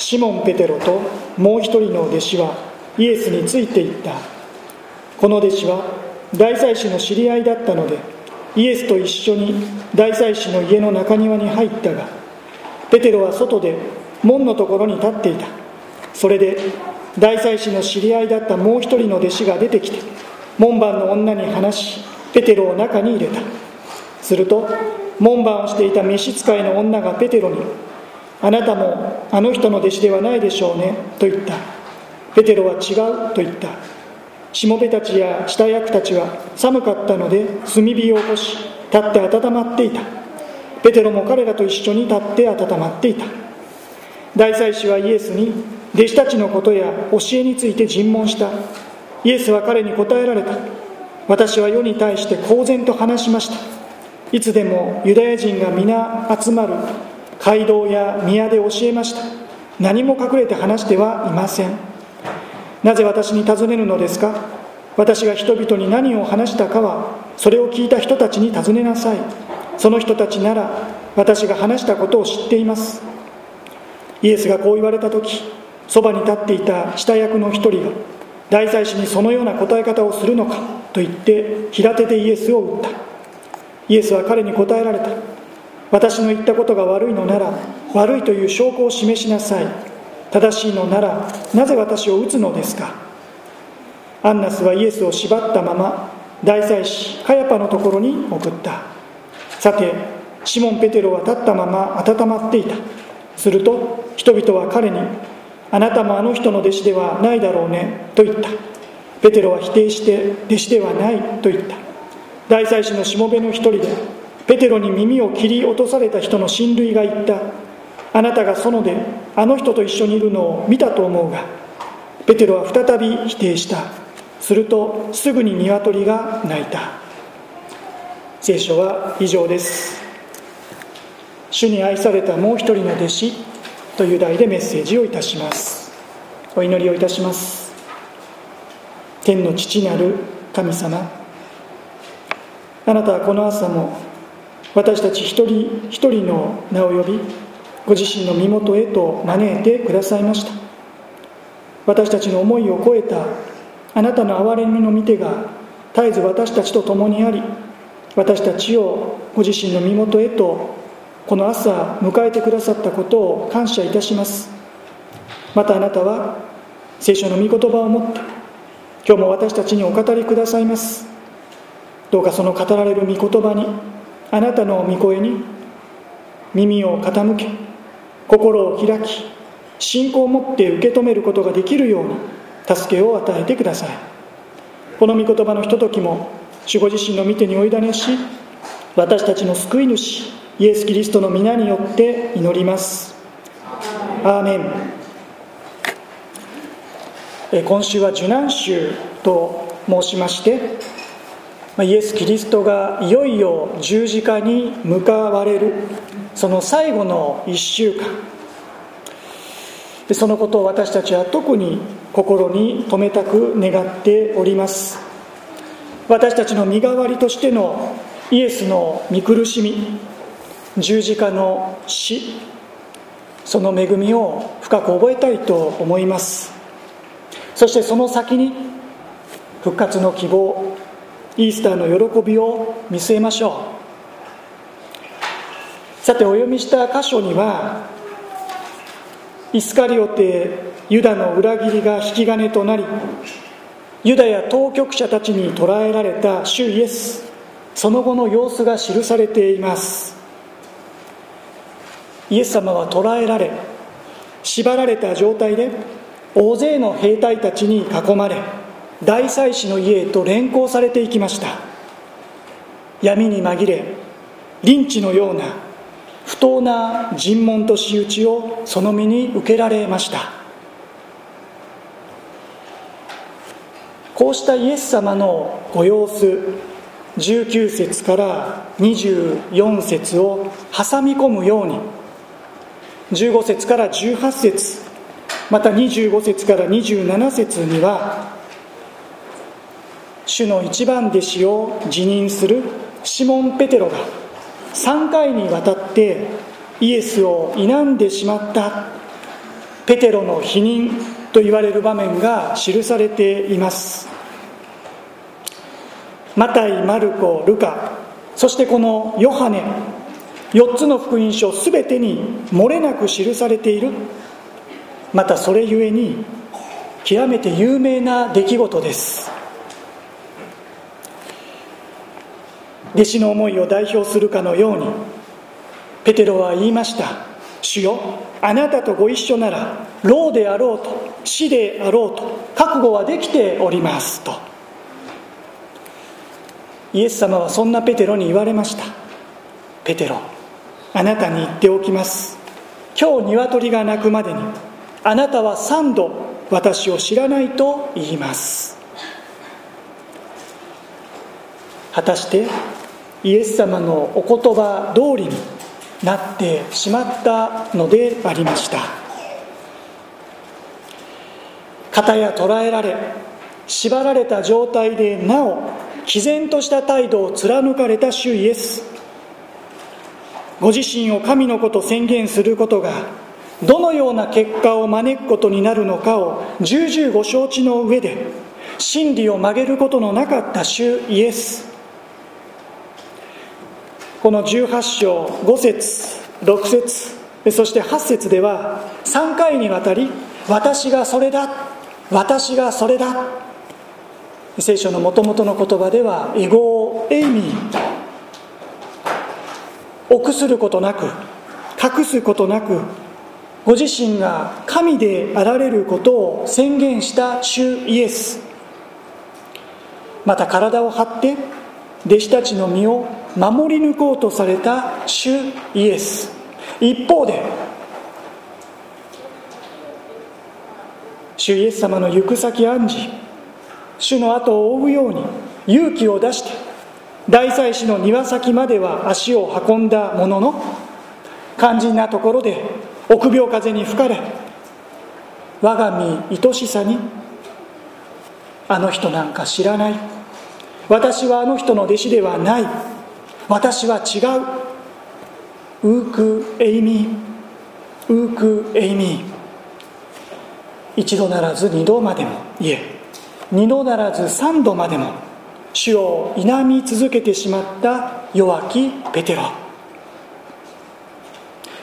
シモン・ペテロともう一人の弟子はイエスについていった。この弟子は大祭司の知り合いだったのでイエスと一緒に大祭司の家の中庭に入ったがペテロは外で門のところに立っていた。それで大祭司の知り合いだったもう一人の弟子が出てきて門番の女に話しペテロを中に入れた。すると門番をしていた召使いの女がペテロに「あなたもあの人の弟子ではないでしょうね」と言った。ペテロは違うと言った。しもべたちや下役たちは寒かったので炭火を起こし立って温まっていた。ペテロも彼らと一緒に立って温まっていた。大祭司はイエスに弟子たちのことや教えについて尋問した。イエスは彼に答えられた。私は世に対して公然と話しました。いつでもユダヤ人が皆集まる。街道や宮で教えました。何も隠れて話してはいません。なぜ私に尋ねるのですか？私が人々に何を話したかはそれを聞いた人たちに尋ねなさい。その人たちなら私が話したことを知っています。イエスがこう言われた時そばに立っていた下役の一人が大祭司にそのような答え方をするのかと言って平手でイエスを打った。イエスは彼に答えられた。私の言ったことが悪いのなら悪いという証拠を示しなさい。正しいのならなぜ私を打つのですか？アンナスはイエスを縛ったまま大祭司カヤパのところに送った。さてシモン・ペテロは立ったまま温まっていた。すると人々は彼にあなたもあの人の弟子ではないだろうねと言った。ペテロは否定して弟子ではないと言った。大祭司のしもべの一人でペテロに耳を切り落とされた人の親類が言った。あなたが園であの人と一緒にいるのを見たと思うがペテロは再び否定した。するとすぐに鶏が鳴いた。聖書は以上です。主に愛されたもう一人の弟子という題でメッセージをいたします。お祈りをいたします。天の父なる神様。あなたはこの朝も私たち一人一人の名を呼びご自身の身元へと招いてくださいました。私たちの思いを超えたあなたの憐れみの御手が絶えず私たちと共にあり私たちをご自身の身元へとこの朝迎えてくださったことを感謝いたします。またあなたは聖書の御言葉を持って今日も私たちにお語りくださいます。どうかその語られる御言葉にあなたの御声に耳を傾け心を開き信仰を持って受け止めることができるように助けを与えてください。この御言葉のひとときも守護自身の御手においだねし私たちの救い主イエス・キリストの皆によって祈ります。アーメン。今週は受難週と申しましてイエス・キリストがいよいよ十字架に向かわれる。その最後の1週間。そのことを私たちは特に心に留めたく願っております。私たちの身代わりとしてのイエスの見苦しみ。十字架の死。その恵みを深く覚えたいと思います。そしてその先に復活の希望。イースターの喜びを見据えましょう。さてお読みした箇所にはイスカリオテユダの裏切りが引き金となりユダや当局者たちに捕らえられた主イエスその後の様子が記されています。イエス様は捕らえられ縛られた状態で大勢の兵隊たちに囲まれ大祭司の家へと連行されていきました。闇に紛れリンチのような不当な尋問と仕打ちをその身に受けられました。こうしたイエス様のご様子19節から24節を挟み込むように15節から18節また25節から27節には主の一番弟子を辞任する。シモン・ペテロが3回にわたってイエスを否んでしまった。ペテロの否認と言われる場面が記されています。マタイ、マルコ、ルカそしてこのヨハネ4つの福音書全てに漏れなく記されている。またそれゆえに極めて有名な出来事です。弟子の思いを代表するかのようにペテロは言いました。主よあなたとご一緒なら老であろうと死であろうと覚悟はできております。と。イエス様はそんなペテロに言われました。ペテロあなたに言っておきます。今日鶏が鳴くまでにあなたは三度私を知らないと言います。果たしてイエス様のお言葉通りになってしまったのでありました。型や捕らえられ縛られた状態でなお毅然とした態度を貫かれた主イエス。ご自身を神の子と宣言することがどのような結果を招くことになるのかを重々ご承知の上で真理を曲げることのなかった主イエス。この18章5節6節。そして8節では3回にわたり「私がそれだ。私がそれだ」聖書のもともとの言葉では「エゴーエイミー」臆することなく隠すことなくご自身が神であられることを宣言した主イエス。また体を張って弟子たちの身を守り抜こうとされた主イエス。一方で主イエス様の行く先暗示主の後を追うように勇気を出して大祭司の庭先までは足を運んだものの肝心なところで臆病風に吹かれ我が身愛しさにあの人なんか知らない。私はあの人の弟子ではない。私は違う。ウーク・エイミー。ウーク・エイミー。一度ならず二度までもいえ。二度ならず三度までも。主を否み続けてしまった弱きペテロ。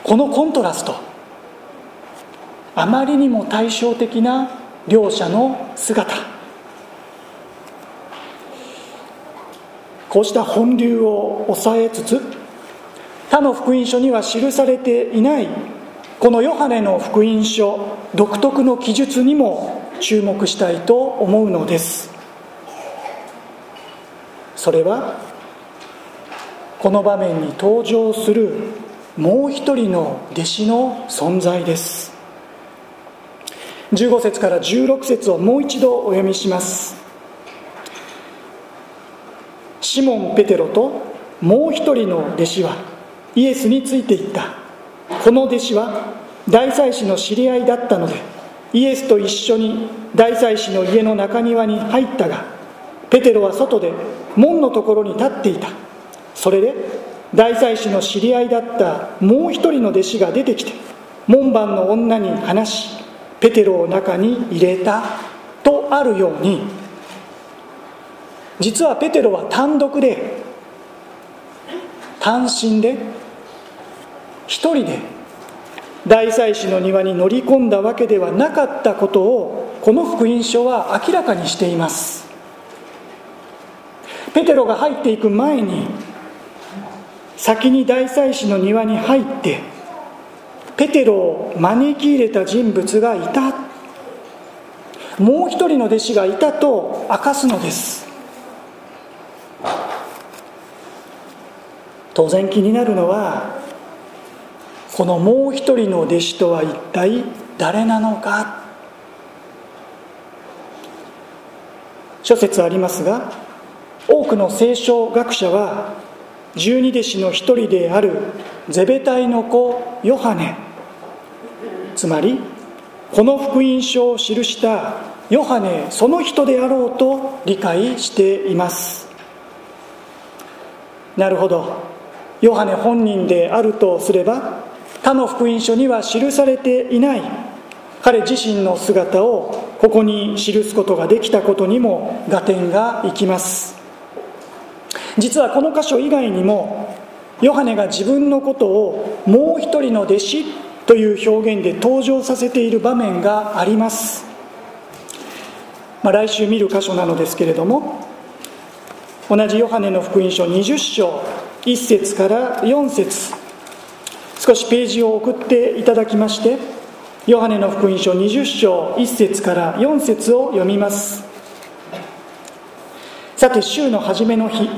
このコントラスト。あまりにも対照的な両者の姿。こうした本流を抑えつつ他の福音書には記されていないこのヨハネの福音書独特の記述にも注目したいと思うのです。それはこの場面に登場するもう一人の弟子の存在です。15節から16節をもう一度お読みします。シモン・ペテロともう一人の弟子はイエスについていった。この弟子は大祭司の知り合いだったのでイエスと一緒に大祭司の家の中庭に入ったがペテロは外で門のところに立っていた。それで大祭司の知り合いだったもう一人の弟子が出てきて門番の女に話しペテロを中に入れたとあるように。実はペテロは単独で単身で一人で大祭司の庭に乗り込んだわけではなかったことをこの福音書は明らかにしています。ペテロが入っていく前に先に大祭司の庭に入ってペテロを招き入れた人物がいた。もう一人の弟子がいたと明かすのです。当然気になるのはこのもう一人の弟子とは一体誰なのか。諸説ありますが多くの聖書学者は十二弟子の一人であるゼベタイの子ヨハネ。つまりこの福音書を記したヨハネその人であろうと理解しています。なるほど。ヨハネ本人であるとすれば他の福音書には記されていない。彼自身の姿をここに記すことができたことにも合点がいきます。実はこの箇所以外にもヨハネが自分のことをもう一人の弟子という表現で登場させている場面があります、まあ、来週見る箇所なのですけれども同じヨハネの福音書20章1節から4節。少しページを送っていただきましてヨハネの福音書20章1節から4節を読みます。さて週の初めの日。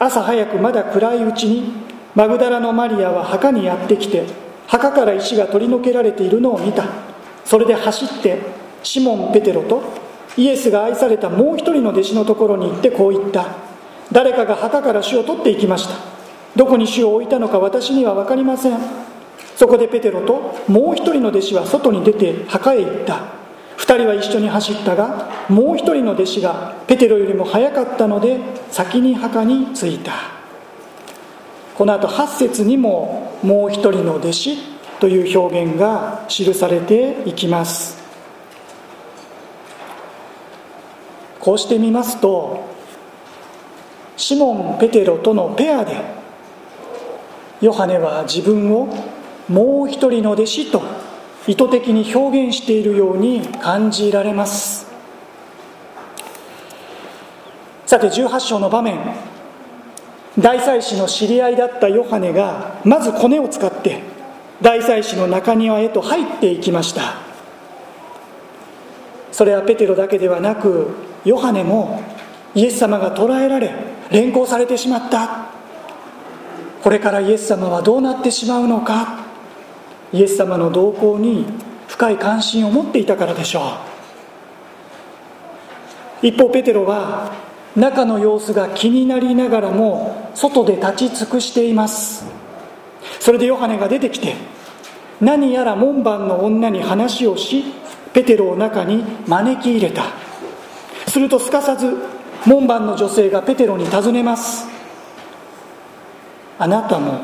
朝早くまだ暗いうちにマグダラのマリアは墓にやってきて墓から石が取り除けられているのを見た。それで走ってシモン・ペテロとイエスが愛されたもう一人の弟子のところに行ってこう言った。誰かが墓から主を取っていきました。どこに主を置いたのか私には分かりません。そこでペテロともう一人の弟子は外に出て墓へ行った。二人は一緒に走ったがもう一人の弟子がペテロよりも早かったので先に墓に着いた。この後8節にももう一人の弟子という表現が記されていきます。こうしてみますとシモン・ペテロとのペアでヨハネは自分をもう一人の弟子と意図的に表現しているように感じられます。さて18章の場面。大祭司の知り合いだったヨハネがまずコネを使って大祭司の中庭へと入っていきました。それはペテロだけではなくヨハネもイエス様が捕らえられ連行されてしまった。これからイエス様はどうなってしまうのか。イエス様の動向に深い関心を持っていたからでしょう。一方ペテロは中の様子が気になりながらも外で立ち尽くしています。それでヨハネが出てきて何やら門番の女に話をしペテロを中に招き入れた。するとすかさず門番の女性がペテロに尋ねます。あなたも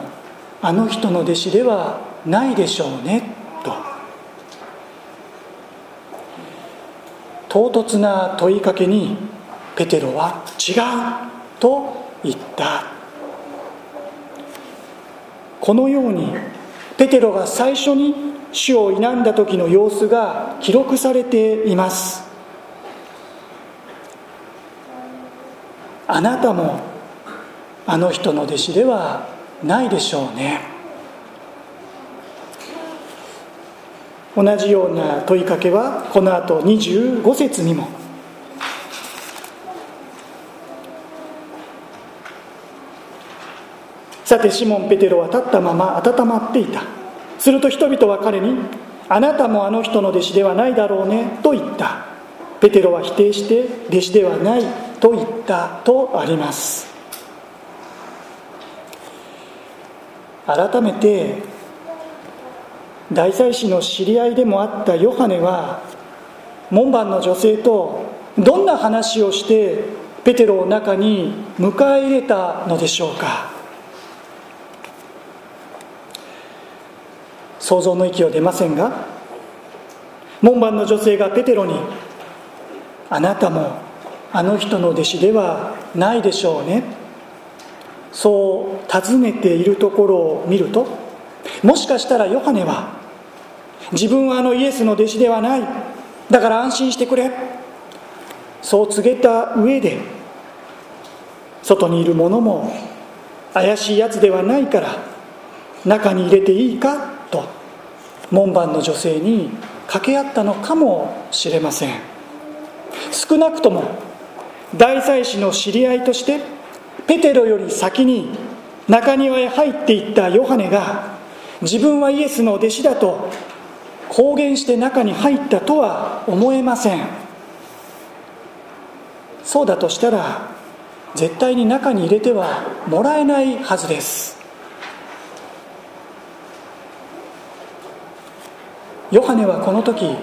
あの人の弟子ではないでしょうねと。唐突な問いかけにペテロは違うと言った。このようにペテロが最初に主を否んだ時の様子が記録されています。あなたもあの人の弟子ではないでしょうね。同じような問いかけはこの後25節にも。さてシモン・ペテロは立ったまま温まっていた。すると人々は彼に「あなたもあの人の弟子ではないだろうね」と言った。ペテロは否定して「弟子ではない」と言ったとあります。改めて大祭司の知り合いでもあったヨハネは門番の女性とどんな話をしてペテロを中に迎え入れたのでしょうか。想像の域を出ませんが門番の女性がペテロに「あなたもあの人の弟子ではないでしょうね」そう尋ねているところを見るともしかしたらヨハネは自分はあのイエスの弟子ではない。だから安心してくれ。そう告げた上で外にいる者も怪しいやつではないから中に入れていいかと門番の女性に掛け合ったのかもしれません。少なくとも大祭司の知り合いとしてペテロより先に中庭へ入っていったヨハネが自分はイエスの弟子だと公言して中に入ったとは思えません。そうだとしたら絶対に中に入れてはもらえないはずです。ヨハネはこの時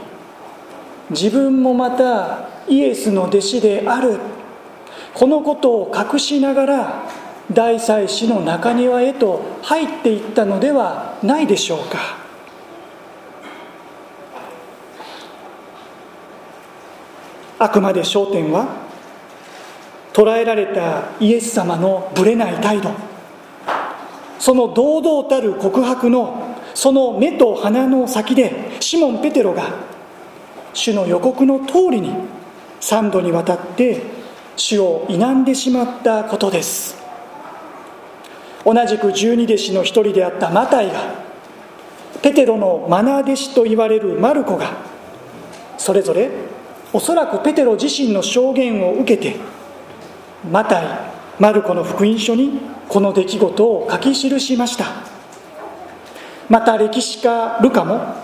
自分もまたイエスの弟子であるこのことを隠しながら大祭司の中庭へと入っていったのではないでしょうか。あくまで焦点は捉えられたイエス様のぶれない態度。その堂々たる告白のその目と鼻の先でシモン・ペテロが主の予告の通りに3度にわたって主を否んでしまったことです。同じく十二弟子の一人であったマタイがペテロのマナー弟子と言われるマルコがそれぞれおそらくペテロ自身の証言を受けてマタイマルコの福音書にこの出来事を書き記しました。また歴史家ルカも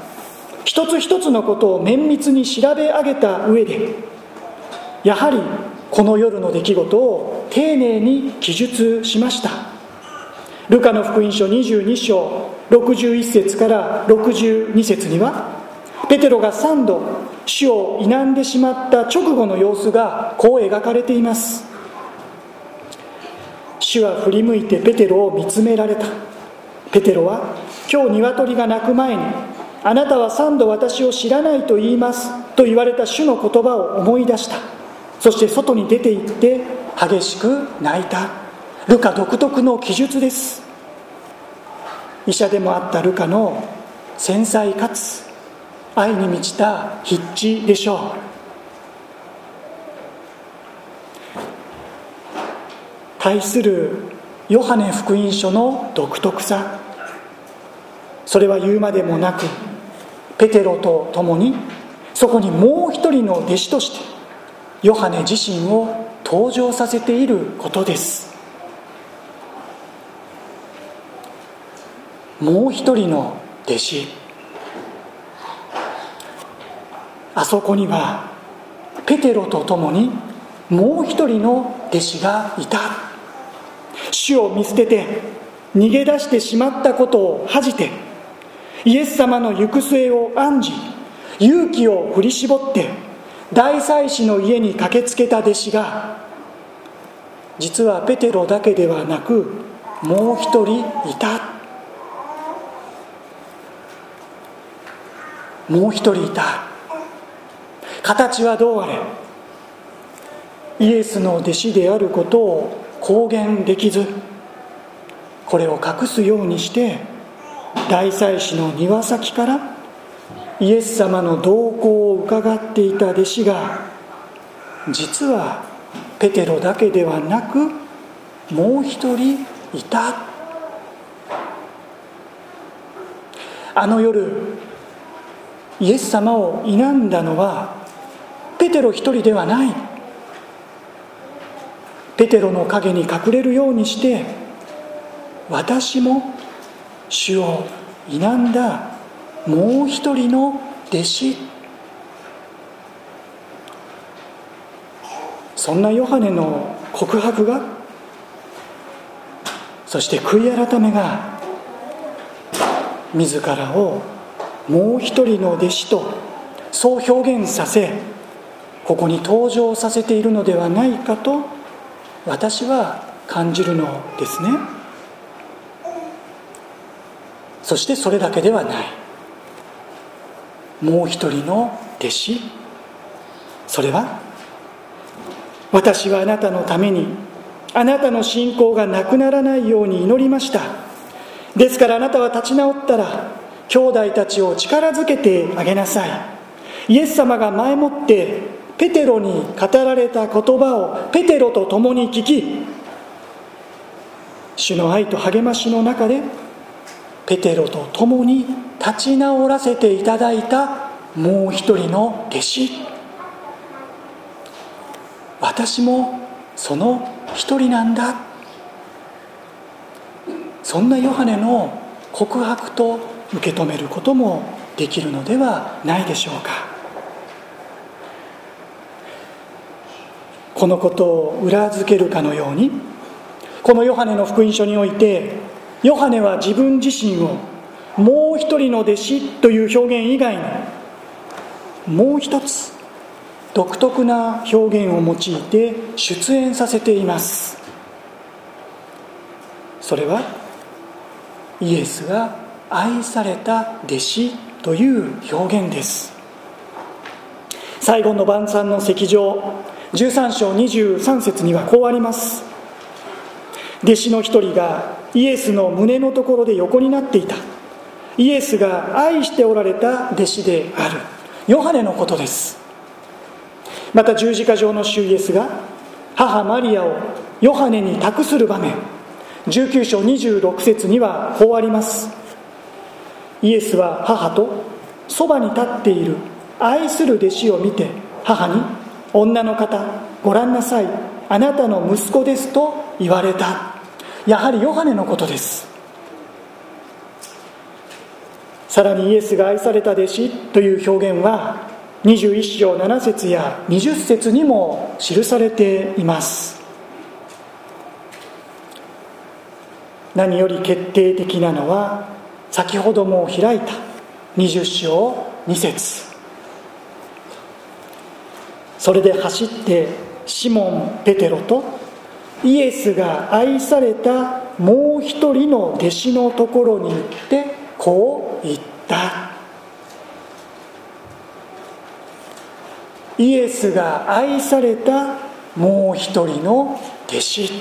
一つ一つのことを綿密に調べ上げた上でやはりこの夜の出来事を丁寧に記述しました。ルカの福音書22章61節から62節にはペテロが3度主を否んでしまった直後の様子がこう描かれています。主は振り向いてペテロを見つめられた。ペテロは今日鶏が鳴く前にあなたは3度私を知らないと言いますと言われた主の言葉を思い出した。そして外に出て行って激しく泣いた。ルカ独特の記述です。医者でもあったルカの繊細かつ愛に満ちた筆致でしょう。対するヨハネ福音書の独特さ。それは言うまでもなくペテロと共にそこにもう一人の弟子としてヨハネ自身を登場させていることです。もう一人の弟子。あそこにはペテロと共にもう一人の弟子がいた。主を見捨てて逃げ出してしまったことを恥じてイエス様の行く末を案じ勇気を振り絞って大祭司の家に駆けつけた弟子が実はペテロだけではなくもう一人いた。もう一人いた。形はどうあれイエスの弟子であることを公言できずこれを隠すようにして大祭司の庭先からイエス様の動向を伺っていた弟子が実はペテロだけではなくもう一人いた。あの夜イエス様を否んだのはペテロ一人ではない。ペテロの影に隠れるようにして私も主を否んだ。もう一人の弟子。そんなヨハネの告白が？そして悔い改めが？自らをもう一人の弟子とそう表現させここに登場させているのではないかと私は感じるのですね。そしてそれだけではない。もう一人の弟子。それは私はあなたのためにあなたの信仰がなくならないように祈りました。ですからあなたは立ち直ったら兄弟たちを力づけてあげなさい。イエス様が前もってペテロに語られた言葉をペテロと共に聞き主の愛と励ましの中でペテロと共に立ち直らせていただいたもう一人の弟子。私もその一人なんだ。そんなヨハネの告白と受け止めることもできるのではないでしょうか。このことを裏付けるかのようにこのヨハネの福音書においてヨハネは自分自身をもう一人の弟子という表現以外にもう一つ独特な表現を用いて出演させています。それはイエスが愛された弟子という表現です。最後の晩餐の席上13章23節にはこうあります。弟子の一人がイエスの胸のところで横になっていた。イエスが愛しておられた弟子である。ヨハネのことです。また十字架上の主イエスが母マリアをヨハネに託する場面。19章26節にはこうあります。イエスは母とそばに立っている。愛する弟子を見て母に「女の方ご覧なさい。あなたの息子です」と言われた。やはりヨハネのことです。さらにイエスが愛された弟子という表現は21章7節や20節にも記されています。何より決定的なのは先ほども開いた20章2節。それで走ってシモン・ペテロとイエスが愛されたもう一人の弟子のところに行ってこう言った。イエスが愛されたもう一人の弟子。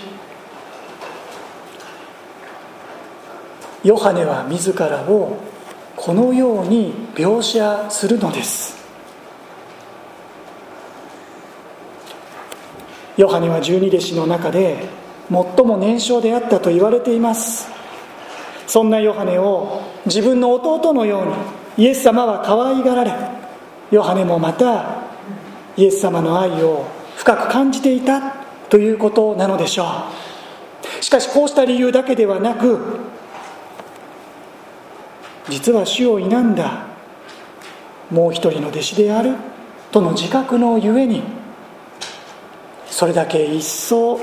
ヨハネは自らをこのように描写するのです。ヨハネは十二弟子の中で最も年少であったと言われています。そんなヨハネを自分の弟のようにイエス様は可愛がられヨハネもまたイエス様の愛を深く感じていたということなのでしょう。しかしこうした理由だけではなく実は主を否んだもう一人の弟子であるとの自覚のゆえにそれだけ一層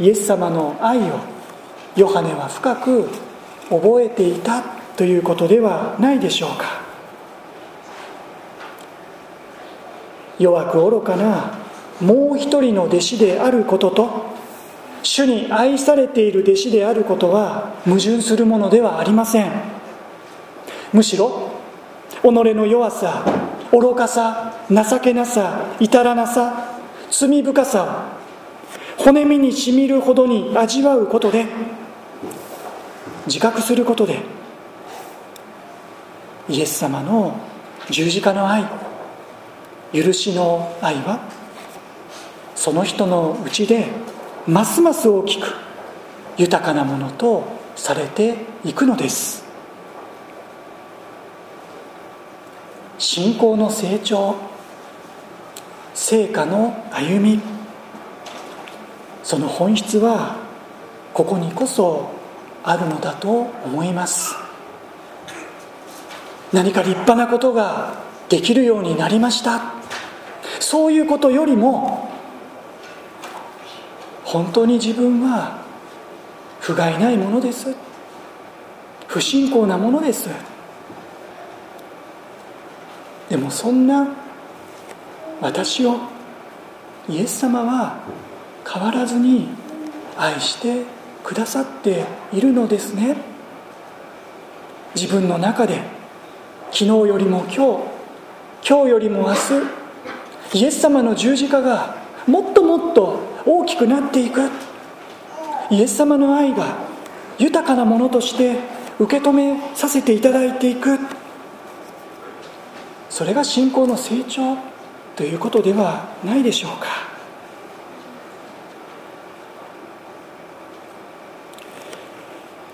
イエス様の愛をヨハネは深く覚えていたということではないでしょうか。弱く愚かなもう一人の弟子であることと主に愛されている弟子であることは矛盾するものではありません。むしろ己の弱さ愚かさ情けなさ至らなさ罪深さを骨身にしみるほどに味わうことで自覚することでイエス様の十字架の愛許しの愛はその人のうちでますます大きく豊かなものとされていくのです。信仰の成長成果の歩みその本質はここにこそあるのだと思います。何か立派なことができるようになりました。そういうことよりも本当に自分は不甲斐ないものです。不信仰なものです。でもそんな私をイエス様は変わらずに愛してくださっているのですね。自分の中で昨日よりも今日今日よりも明日イエス様の十字架がもっともっと大きくなっていく。イエス様の愛が豊かなものとして受け止めさせていただいていく。それが信仰の成長ということではないでしょうか。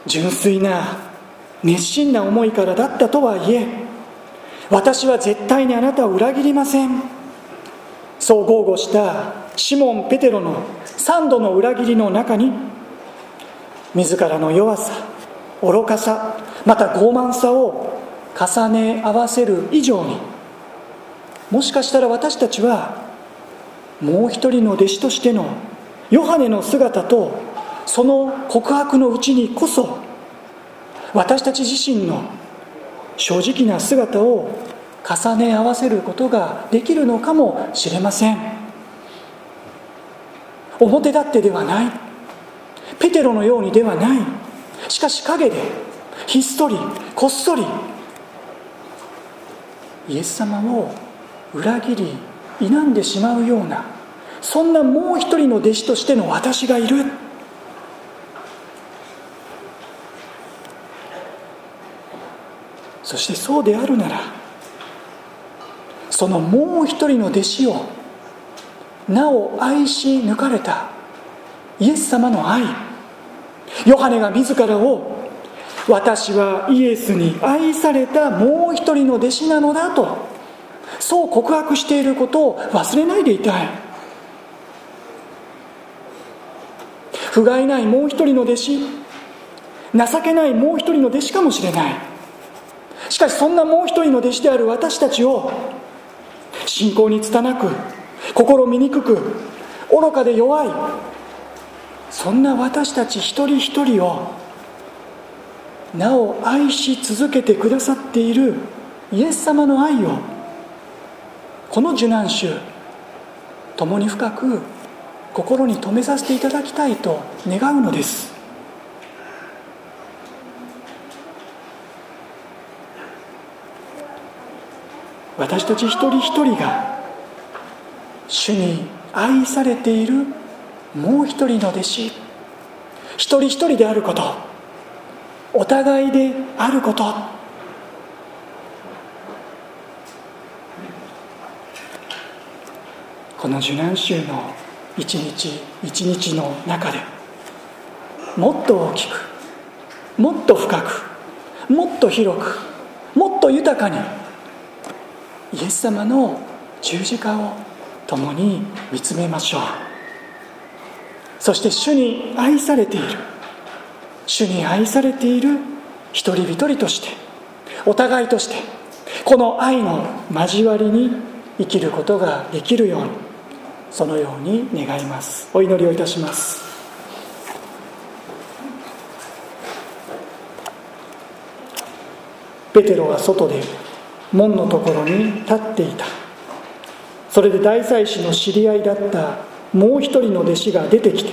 純粋な熱心な思いからだったとはいえ私は絶対にあなたを裏切りません。そう豪語したシモン・ペテロの3度の裏切りの中に自らの弱さ愚かさまた傲慢さを重ね合わせる以上にもしかしたら私たちはもう一人の弟子としてのヨハネの姿とその告白のうちにこそ私たち自身の正直な姿を重ね合わせることができるのかもしれません。表立ってではない。ペテロのようにではない。しかし陰でひっそりこっそりイエス様を裏切り否んでしまうようなそんなもう一人の弟子としての私がいる。そしてそうであるならそのもう一人の弟子をなお愛し抜かれたイエス様の愛ヨハネが自らを私はイエスに愛されたもう一人の弟子なのだとそう告白していることを忘れないでいたい。不甲斐ないもう一人の弟子情けないもう一人の弟子かもしれない。しかしそんなもう一人の弟子である私たちを信仰に拙く心醜く愚かで弱いそんな私たち一人一人をなお愛し続けてくださっているイエス様の愛をこの受難週共に深く心に留めさせていただきたいと願うのです。私たち一人一人が主に愛されているもう一人の弟子一人一人であることお互いであること。この受難週の一日一日の中でもっと大きくもっと深くもっと広くもっと豊かにイエス様の十字架を共に見つめましょう。そして主に愛されている。主に愛されている一人一人としてお互いとしてこの愛の交わりに生きることができるようにそのように願います。お祈りをいたします。ペテロは外で門のところに立っていた。それで大祭司の知り合いだったもう一人の弟子が出てきて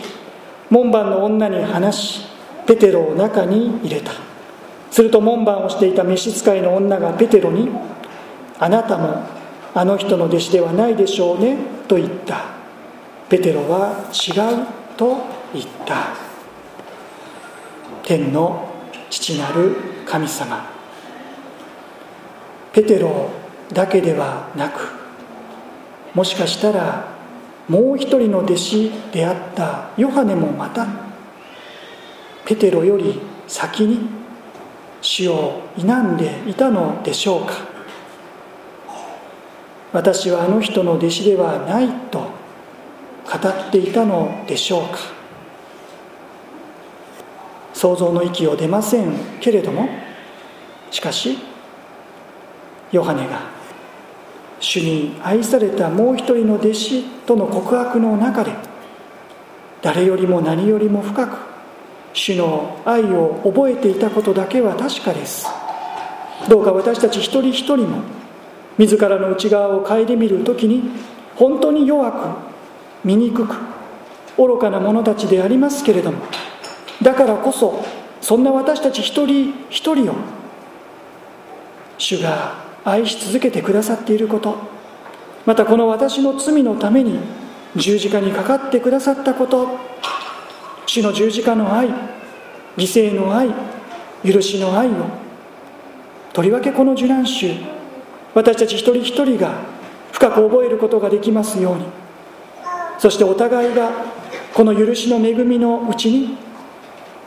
門番の女に話しペテロを中に入れた。すると門番をしていた召使いの女がペテロに「あなたもあの人の弟子ではないでしょうね」と言った。ペテロは違うと言った。天の父なる神様。ペテロだけではなくもしかしたらもう一人の弟子であったヨハネもまたペテロより先に死を否んでいたのでしょうか。私はあの人の弟子ではないと語っていたのでしょうか。想像の域を出ませんけれどもしかしヨハネが主に愛されたもう一人の弟子との告白の中で誰よりも何よりも深く主の愛を覚えていたことだけは確かです。どうか私たち一人一人も自らの内側を顧みる時に本当に弱く醜く愚かな者たちでありますけれどもだからこそそんな私たち一人一人を主が愛し続けてくださっていること。またこの私の罪のために十字架にかかってくださったこと。主の十字架の愛犠牲の愛許しの愛をとりわけこの受難週私たち一人一人が深く覚えることができますように。そしてお互いがこの許しの恵みのうちに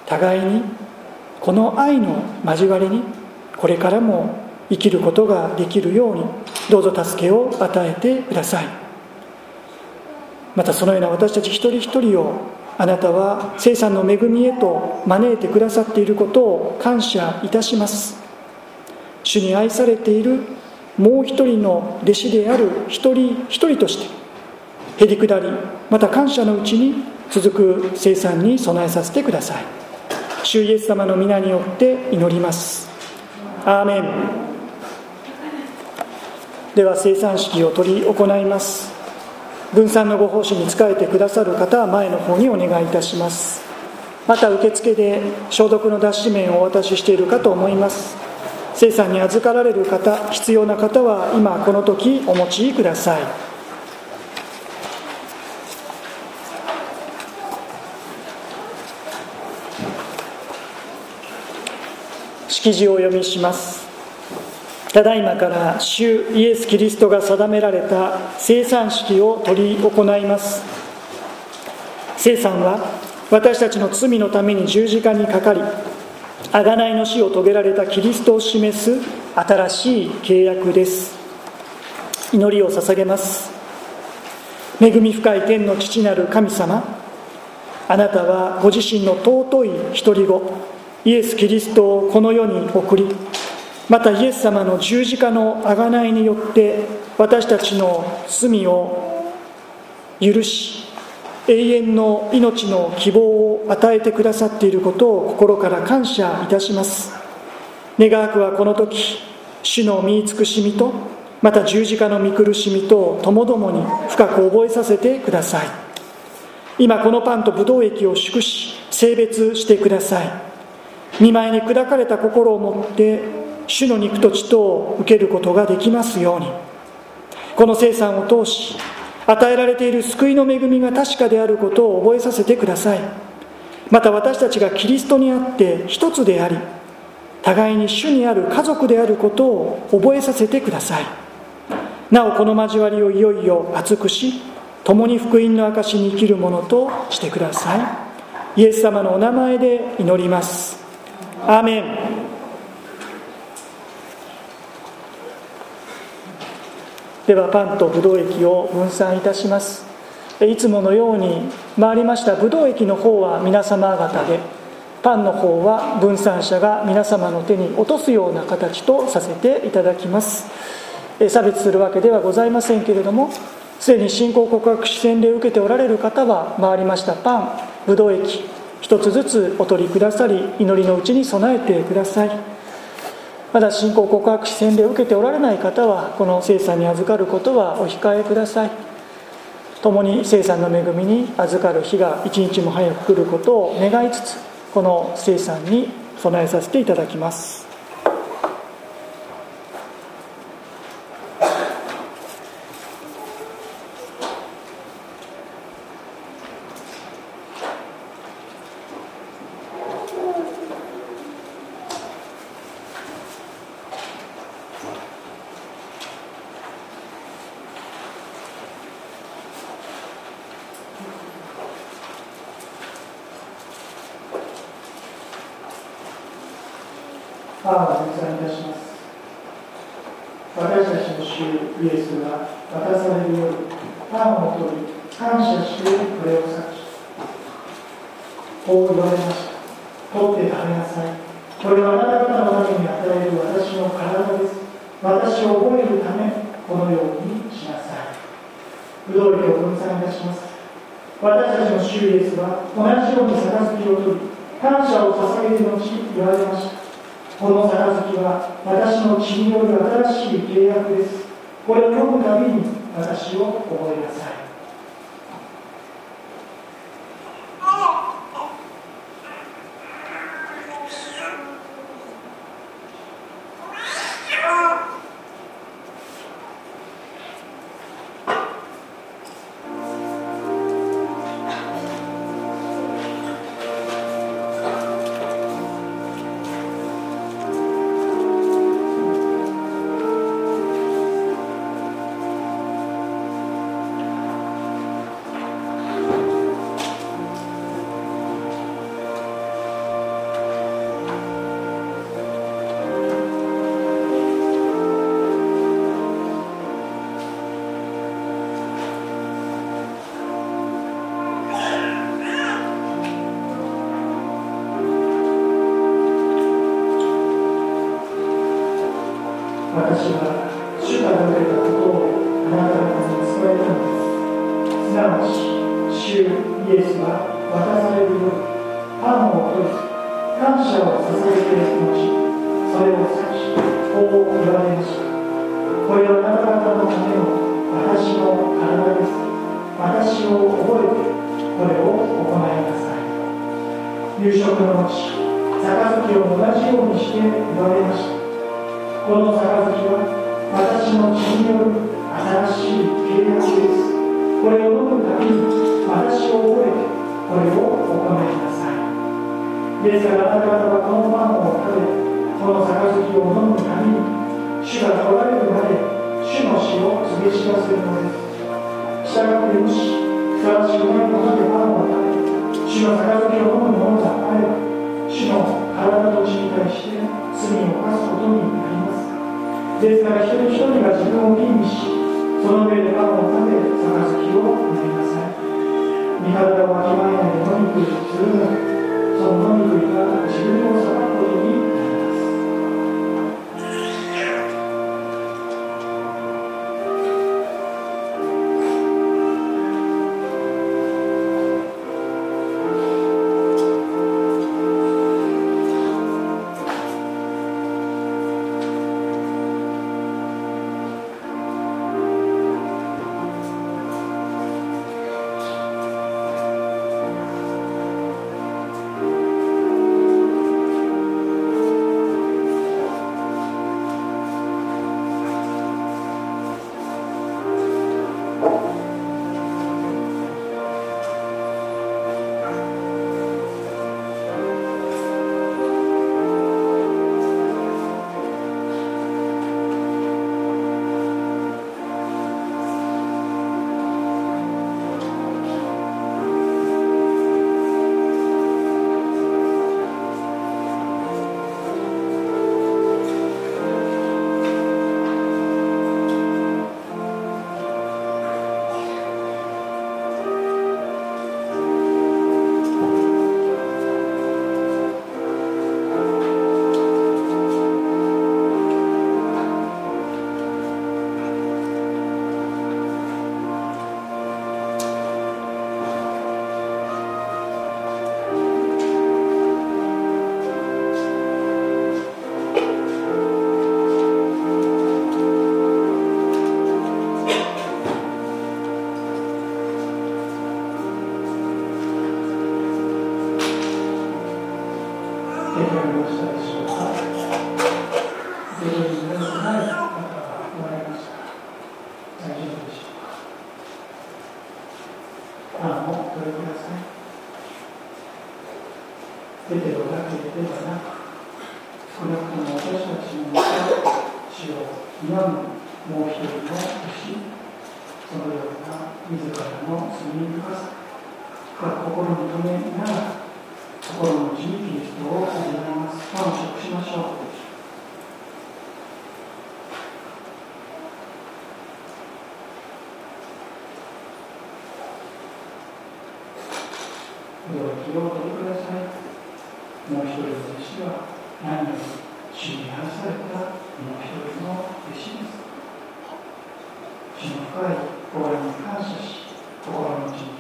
互いにこの愛の交わりにこれからも生きることができるようにどうぞ助けを与えてください。またそのような私たち一人一人をあなたは生産の恵みへと招いてくださっていることを感謝いたします。主に愛されているもう一人の弟子である一人一人としてへりくだりまた感謝のうちに続く生産に備えさせてください。主イエス様の皆によって祈ります。アーメン。では生産式を執り行います。分散のご奉仕に仕えてくださる方は前の方にお願いいたします。また受付で消毒の脱脂麺をお渡ししているかと思います。生産に預かられる方必要な方は今この時お持ちください。式辞を読みします。ただいまから主イエス・キリストが定められた生産式を執り行います。生産は私たちの罪のために十字架にかかり贖いの死を遂げられたキリストを示す新しい契約です。祈りを捧げます。恵み深い天の父なる神様あなたはご自身の尊い独り子イエス・キリストをこの世に送りまたイエス様の十字架の贖いによって私たちの罪を許し永遠の命の希望を与えてくださっていることを心から感謝いたします。願わくはこの時主の見慈しみとまた十字架の見苦しみとともどもに深く覚えさせてください。今このパンとブドウ液を祝し性別してください。見舞いに砕かれた心を持って主の肉と血とを受けることができますように。この生産を通し与えられている救いの恵みが確かであることを覚えさせてください。また私たちがキリストにあって一つであり互いに主にある家族であることを覚えさせてください。なおこの交わりをいよいよ厚くし共に福音の証に生きるものとしてください。イエス様のお名前で祈ります。アーメン。ではパンとブドウ液を分散いたします。いつものように回りましたブドウ液の方は皆様方でパンの方は分散者が皆様の手に落とすような形とさせていただきます。差別するわけではございませんけれどもすでに信仰告白視線で受けておられる方は回りましたパンブドウ液一つずつお取りくださり祈りのうちに備えてください。まだ信仰告白視線で受けておられない方はこの聖産に預かることはお控えください。共に聖産の恵みに預かる日が一日も早く来ることを願いつつこの聖産に備えさせていただきますパンを分散いたします私たちの主イエスが渡されるようにパンを取り感謝してこれを裂きこう言われました取って食べなさいこれはあなた方のために与える私の体です私を覚えるためこのようにしなさい不動理を分散いたします私たちの主イエスは同じように杯を取り感謝を捧げる後言われましたこの杯は私の血による新しい契約ですこれを読むたびに私を覚えなさい。ですからあなた方はこのパンを食べこの杯を飲むたびに主が来られるまで主の死を告げ知らせるのです従ってもしふさわしくないものでパンを食べ主の杯を飲むものがあれば主の体と血に対して罪を犯すことになりますですから一人一人が自分を吟味しその上でパンを食べ杯を飲みなさい身体をわきまえないで飲み食いするな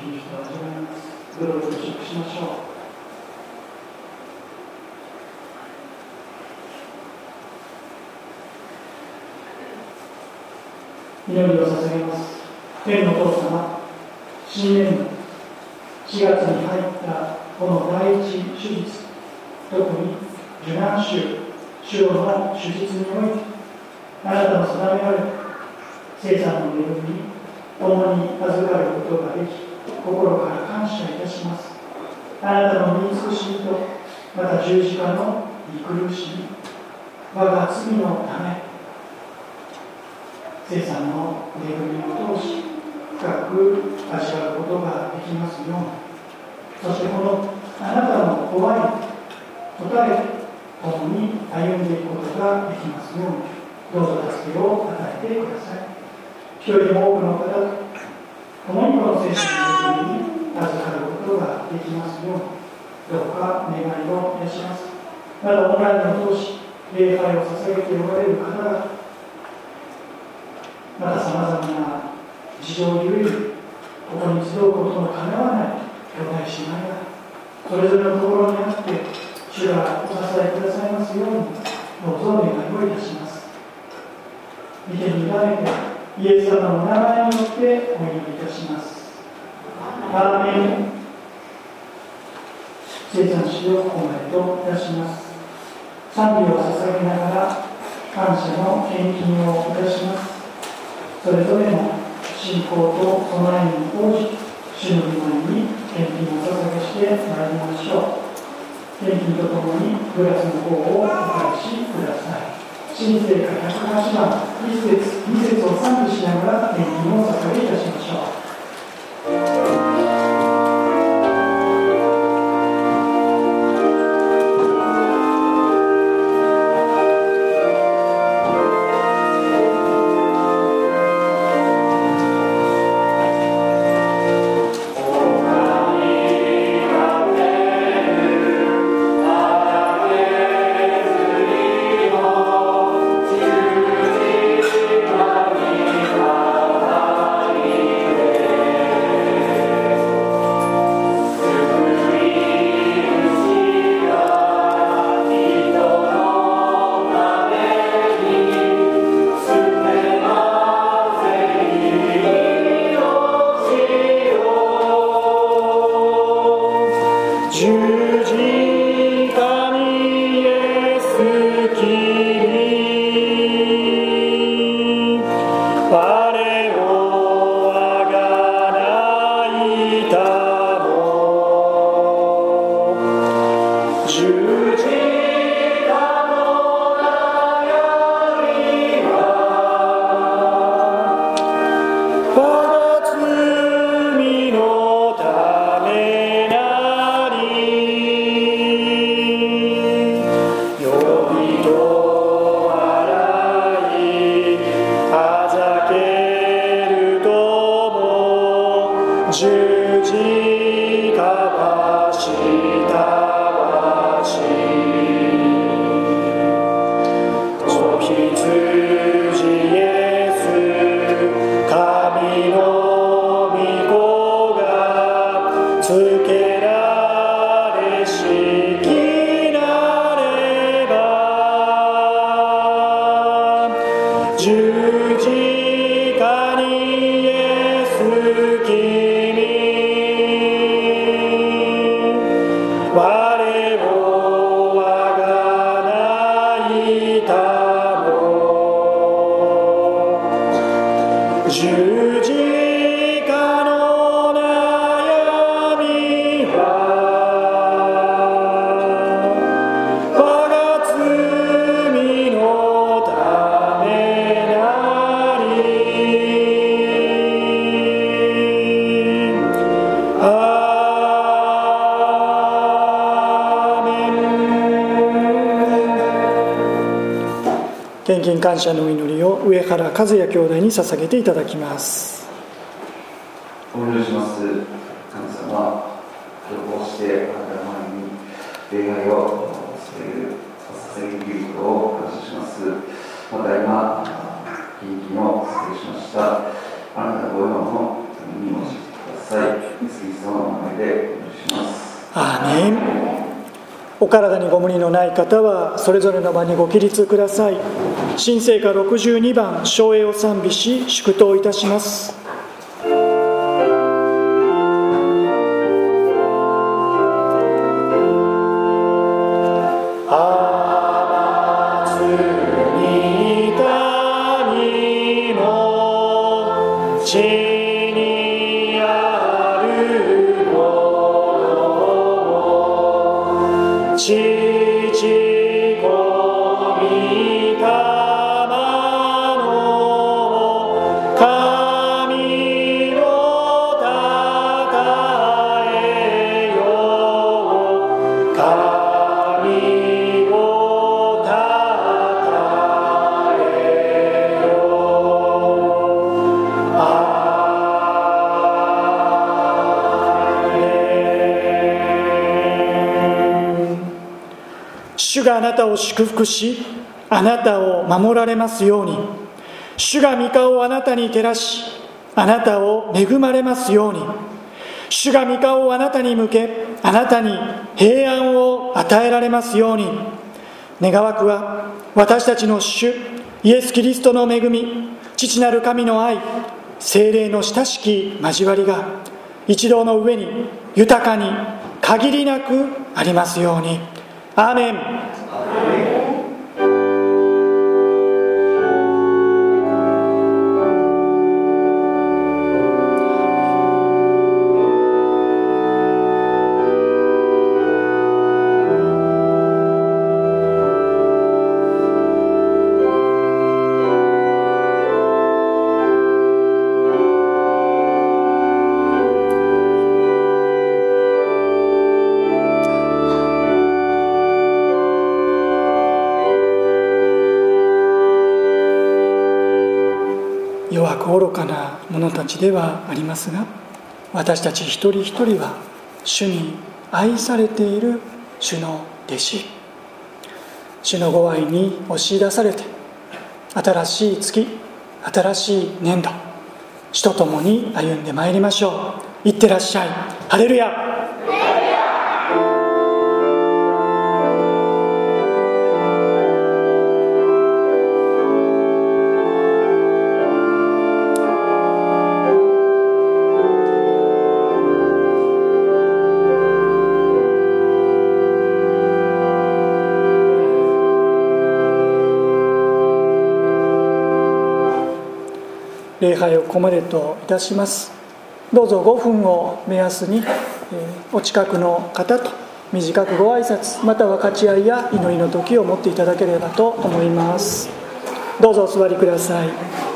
の内にキリストを味わいます。どうぞ食しましょう。祈りを捧げます天の父様新年度4月に入ったこの第一手術特に受難週主要の手術においてあなたの定められた生産の恵みに共に預かることができ心から感謝いたします。あなたの見尽くしとまた十字架の見苦しみ我が罪のため生産の恵みを通し深く味わうことができますように。そしてこのあなたの怖い答えと共に歩んでいくことができますように。どうぞ助けを与えてください。一人でも多くの方共にこの聖書の恵みに預かることができますようにどうか願いをいたしますまだオンラインを通し礼拝を捧げておられる方々またさまざまな事情ゆえにここに集うことのかなわない兄弟姉妹がそれぞれのところにあって主がお支えくださいますようにどうぞ願いをいたします見てに委ねてイエス様の名前によってお祈りいたします。アーメン。生産しようお前といたします。賛美を捧げながら感謝の献金をいたします。それぞれの信仰と備えに応じ主の御前に献金を捧げしてまいりましょう。献金とともにグラスの方をお返しください。人生活108番一節二節を賛美しながら献金を捧げいたしましょう。感謝の祈りを上原和也兄弟に捧げていただきます。お祈りします。神様こうしてあなたの前に礼拝をさせることを感謝します。また今緊急を失礼しました。あなたご用のために教えてください。の名前でお祈りします。アーメン。お体にご無理のない方はそれぞれの場にご起立ください新生歌62番昭栄を賛美し祝祷いたします。あなたを祝福しあなたを守られますように。主が御顔をあなたに照らしあなたを恵まれますように。主が御顔をあなたに向けあなたに平安を与えられますように。願わくは私たちの主イエス・キリストの恵み父なる神の愛精霊の親しき交わりが一同の上に豊かに限りなくありますように。アーメン。者たちではありますが私たち一人一人は主に愛されている主の弟子。主のご愛に押し出されて新しい月新しい年度主と共に歩んでまいりましょう。いってらっしゃい。ハレルヤ。礼拝をここまでといたします。どうぞ5分を目安に、えお近くの方と短くご挨拶または勝ち合いや祈りの時を持っていただければと思います。どうぞお座りください。